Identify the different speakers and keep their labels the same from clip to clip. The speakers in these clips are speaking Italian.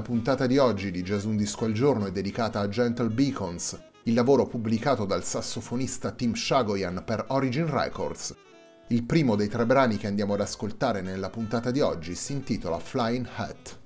Speaker 1: La puntata di oggi di Jazz Un Disco al Giorno è dedicata a Gentle Beacons, il lavoro pubblicato dal sassofonista Tim Shagoyan per Origin Records. Il primo dei tre brani che andiamo ad ascoltare nella puntata di oggi si intitola Flying Hat.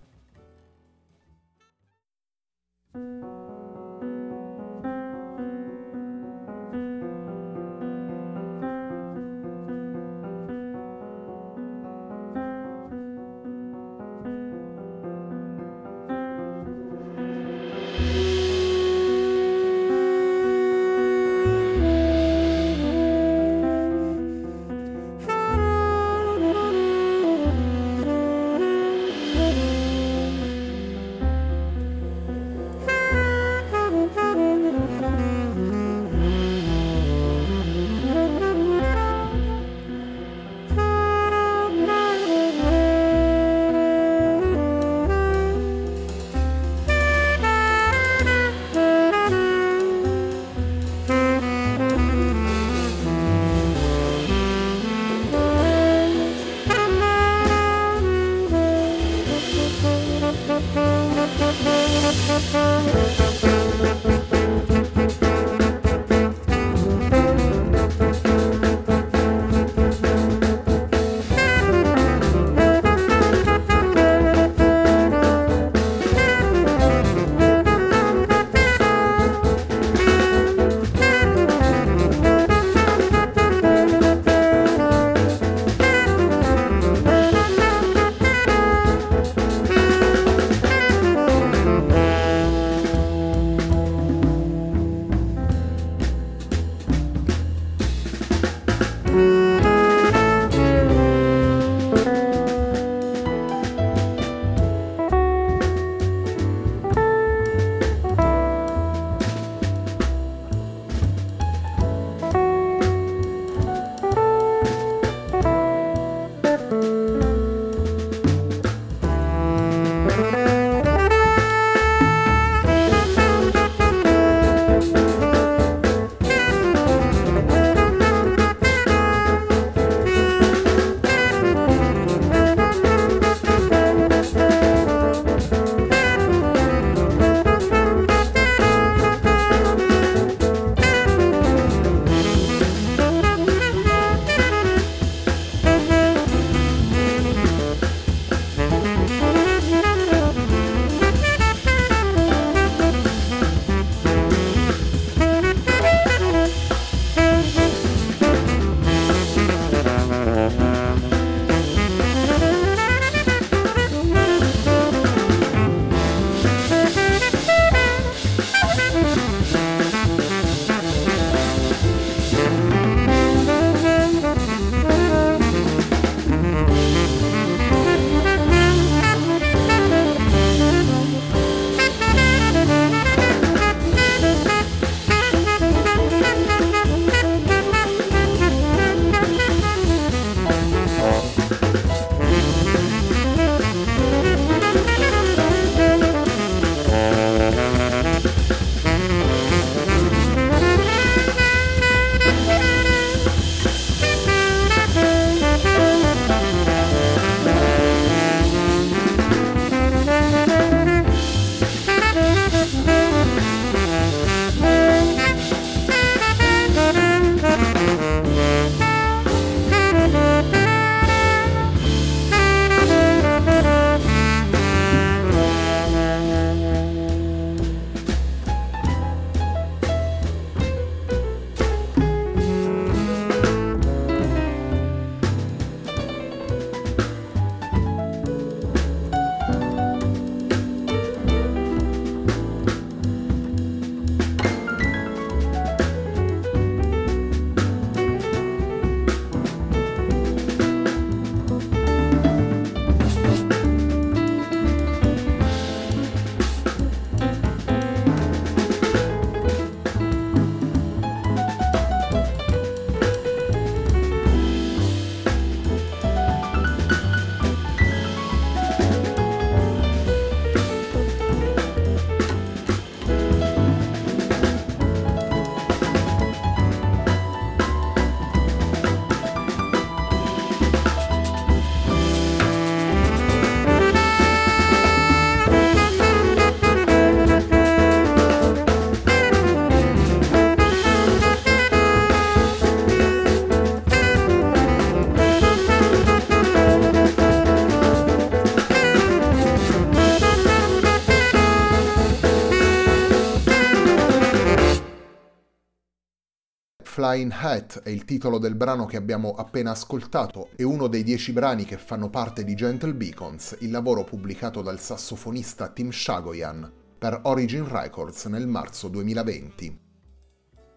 Speaker 1: Flying Hat è il titolo del brano che abbiamo appena ascoltato e uno dei dieci brani che fanno parte di Gentle Beacons, il lavoro pubblicato dal sassofonista Tim Shagoyan per Origin Records nel marzo 2020.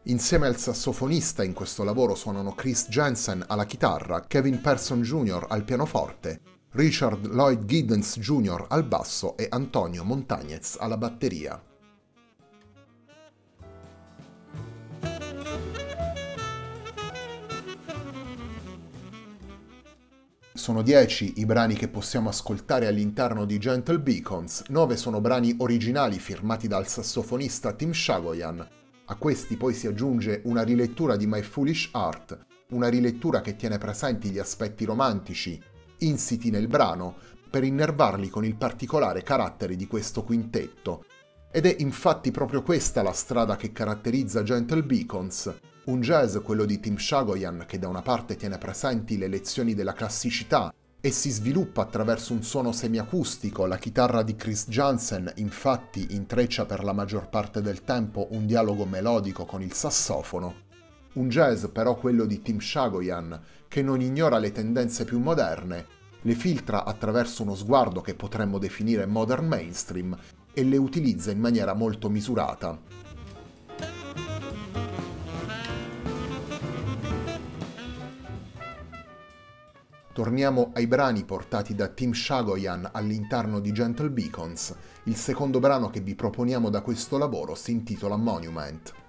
Speaker 1: Insieme al sassofonista in questo lavoro suonano Chris Jensen alla chitarra, Kevin Person Jr. al pianoforte, Richard Lloyd Giddens Jr. al basso e Antonio Montagnez alla batteria. Sono 10 i brani che possiamo ascoltare all'interno di Gentle Beacons, 9 sono brani originali firmati dal sassofonista Tim Shagoyan. A questi poi si aggiunge una rilettura di My Foolish Art, una rilettura che tiene presenti gli aspetti romantici, insiti nel brano, per innervarli con il particolare carattere di questo quintetto. Ed è infatti proprio questa la strada che caratterizza Gentle Beacons, un jazz, quello di Tim Shagoyan, che da una parte tiene presenti le lezioni della classicità e si sviluppa attraverso un suono semiacustico. La chitarra di Chris Jansen infatti intreccia per la maggior parte del tempo un dialogo melodico con il sassofono. Un jazz però quello di Tim Shagoyan, che non ignora le tendenze più moderne, le filtra attraverso uno sguardo che potremmo definire modern mainstream e le utilizza in maniera molto misurata. Torniamo ai brani portati da Tim Shagoyan all'interno di Gentle Beacons. Il secondo brano che vi proponiamo da questo lavoro si intitola Monument.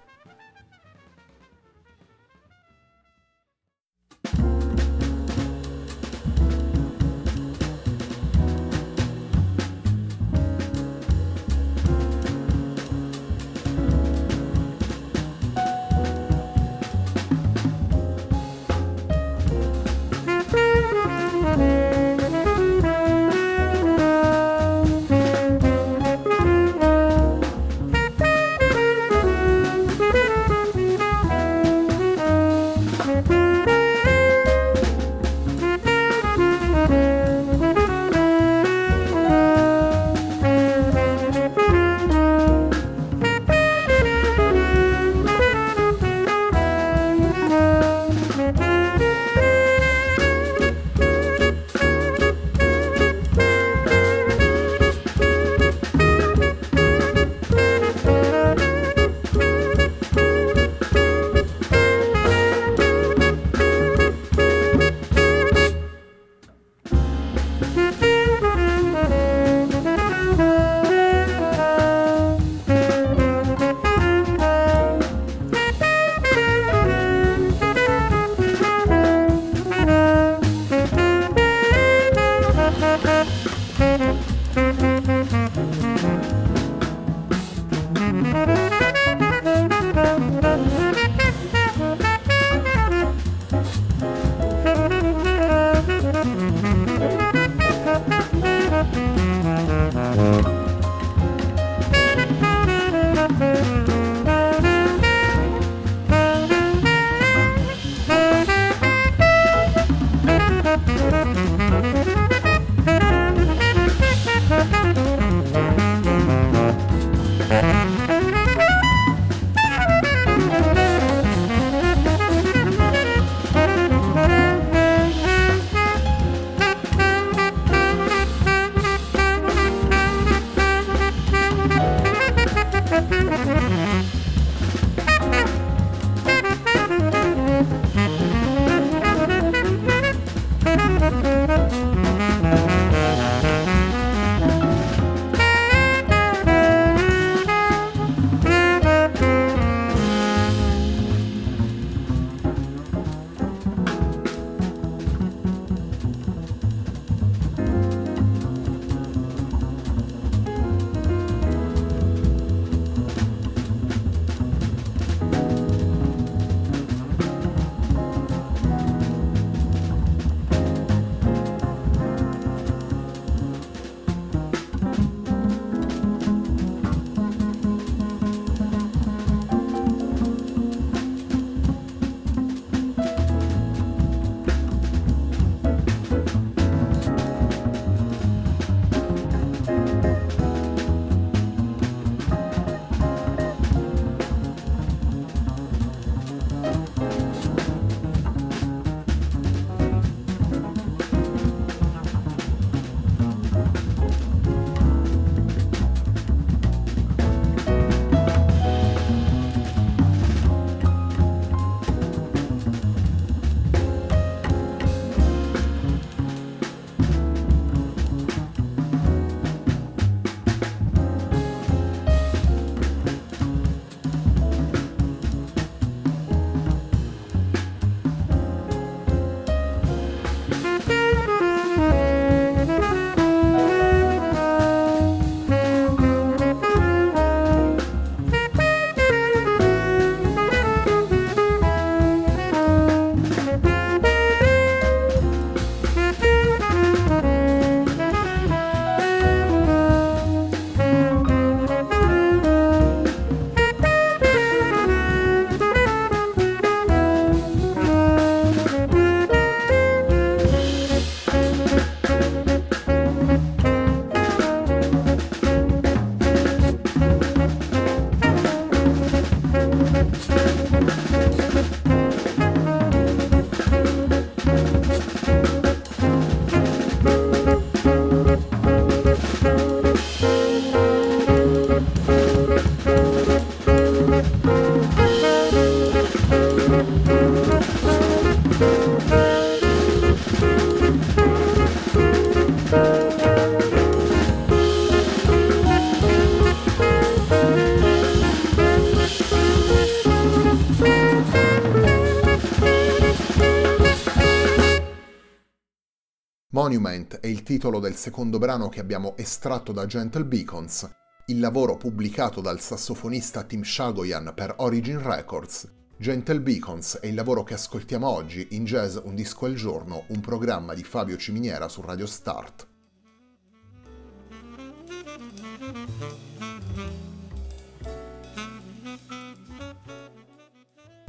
Speaker 1: Monument è il titolo del secondo brano che abbiamo estratto da Gentle Beacons, il lavoro pubblicato dal sassofonista Tim Shagoyan per Origin Records. Gentle Beacons è il lavoro che ascoltiamo oggi in Jazz Un disco al giorno, un programma di Fabio Ciminiera su Radio Start.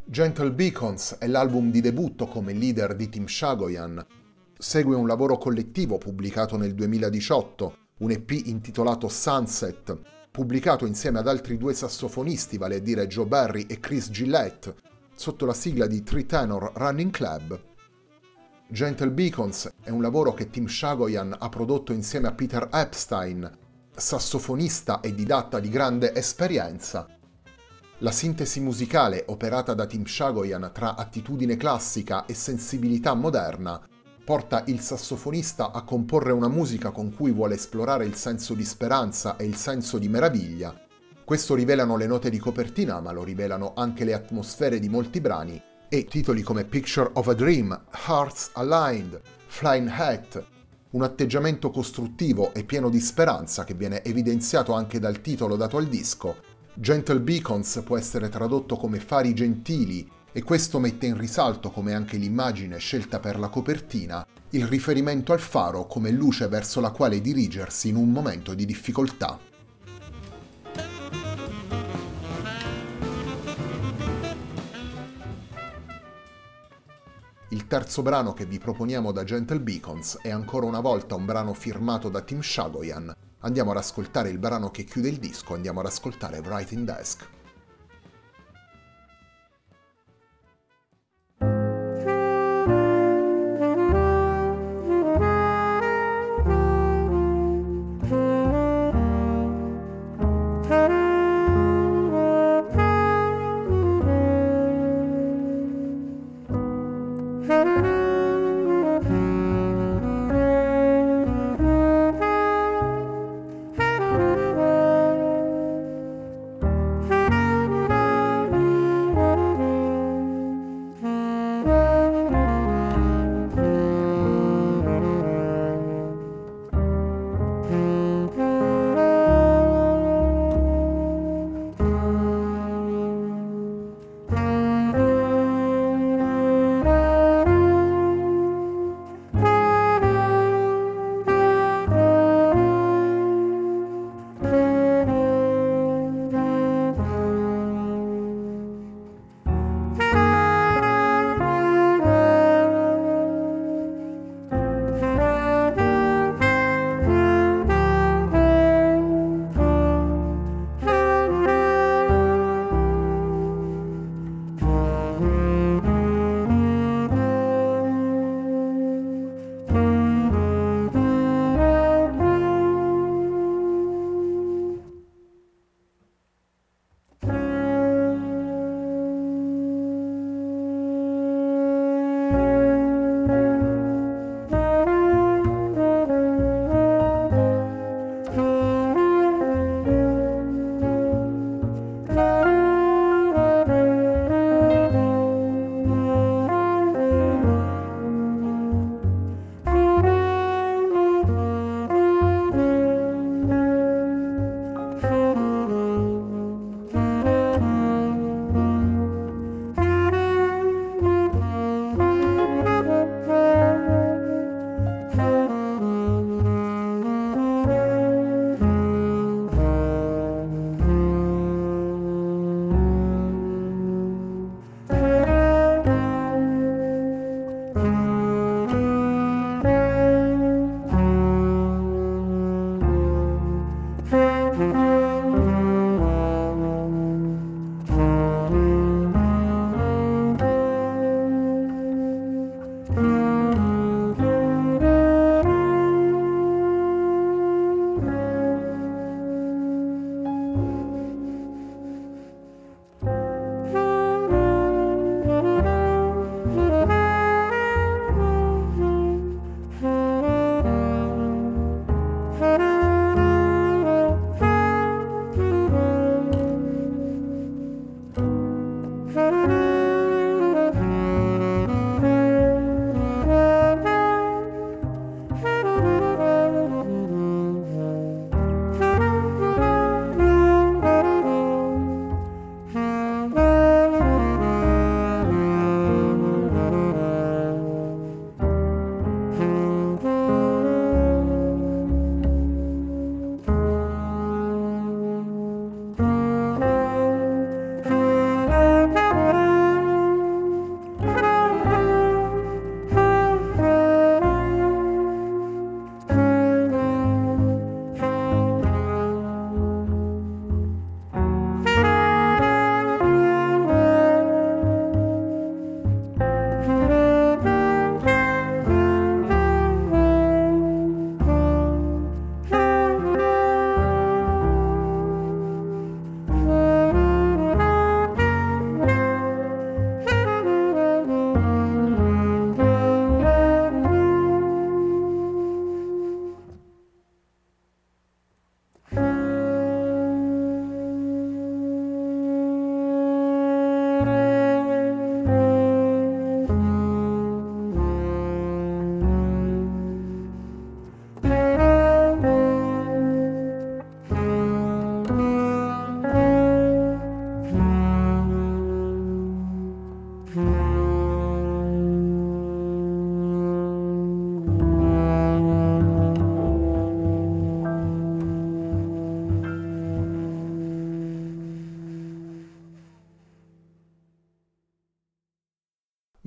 Speaker 1: Gentle Beacons è l'album di debutto come leader di Tim Shagoyan. Segue un lavoro collettivo pubblicato nel 2018, un EP intitolato Sunset, pubblicato insieme ad altri due sassofonisti, vale a dire Joe Barry e Chris Gillette, sotto la sigla di Three Tenor Running Club. Gentle Beacons è un lavoro che Tim Shagoyan ha prodotto insieme a Peter Epstein, sassofonista e didatta di grande esperienza, la sintesi musicale operata da Tim Shagoyan tra attitudine classica e sensibilità moderna porta il sassofonista a comporre una musica con cui vuole esplorare il senso di speranza e il senso di meraviglia. Questo rivelano le note di copertina, ma lo rivelano anche le atmosfere di molti brani e titoli come Picture of a Dream, Hearts Aligned, Flying Hat, un atteggiamento costruttivo e pieno di speranza che viene evidenziato anche dal titolo dato al disco, Gentle Beacons può essere tradotto come fari gentili e questo mette in risalto, come anche l'immagine scelta per la copertina, il riferimento al faro come luce verso la quale dirigersi in un momento di difficoltà. Il terzo brano che vi proponiamo da Gentle Beacons è ancora una volta un brano firmato da Tim Shagoyan, Andiamo ad ascoltare il brano che chiude il disco, andiamo ad ascoltare Writing Desk.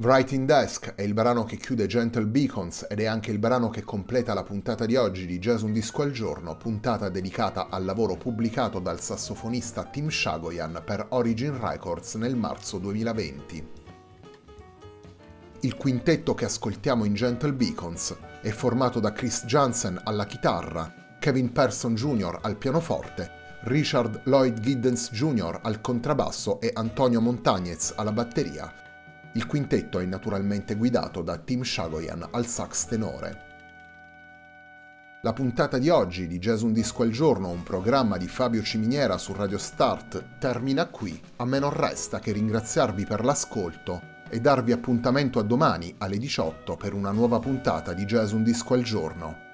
Speaker 1: Writing Desk è il brano che chiude Gentle Beacons ed è anche il brano che completa la puntata di oggi di Jazz Un Disco al Giorno, puntata dedicata al lavoro pubblicato dal sassofonista Tim Shagoyan per Origin Records nel marzo 2020. Il quintetto che ascoltiamo in Gentle Beacons è formato da Chris Jansen alla chitarra, Kevin Person Jr. al pianoforte, Richard Lloyd Giddens Jr. al contrabbasso e Antonio Montagnez alla batteria il quintetto è naturalmente guidato da Tim Shagoyan al sax tenore. La puntata di oggi di Jazz Un Disco al Giorno, un programma di Fabio Ciminiera su Radio Start, termina qui. A me non resta che ringraziarvi per l'ascolto e darvi appuntamento a domani alle 18 per una nuova puntata di Jazz Un Disco al Giorno.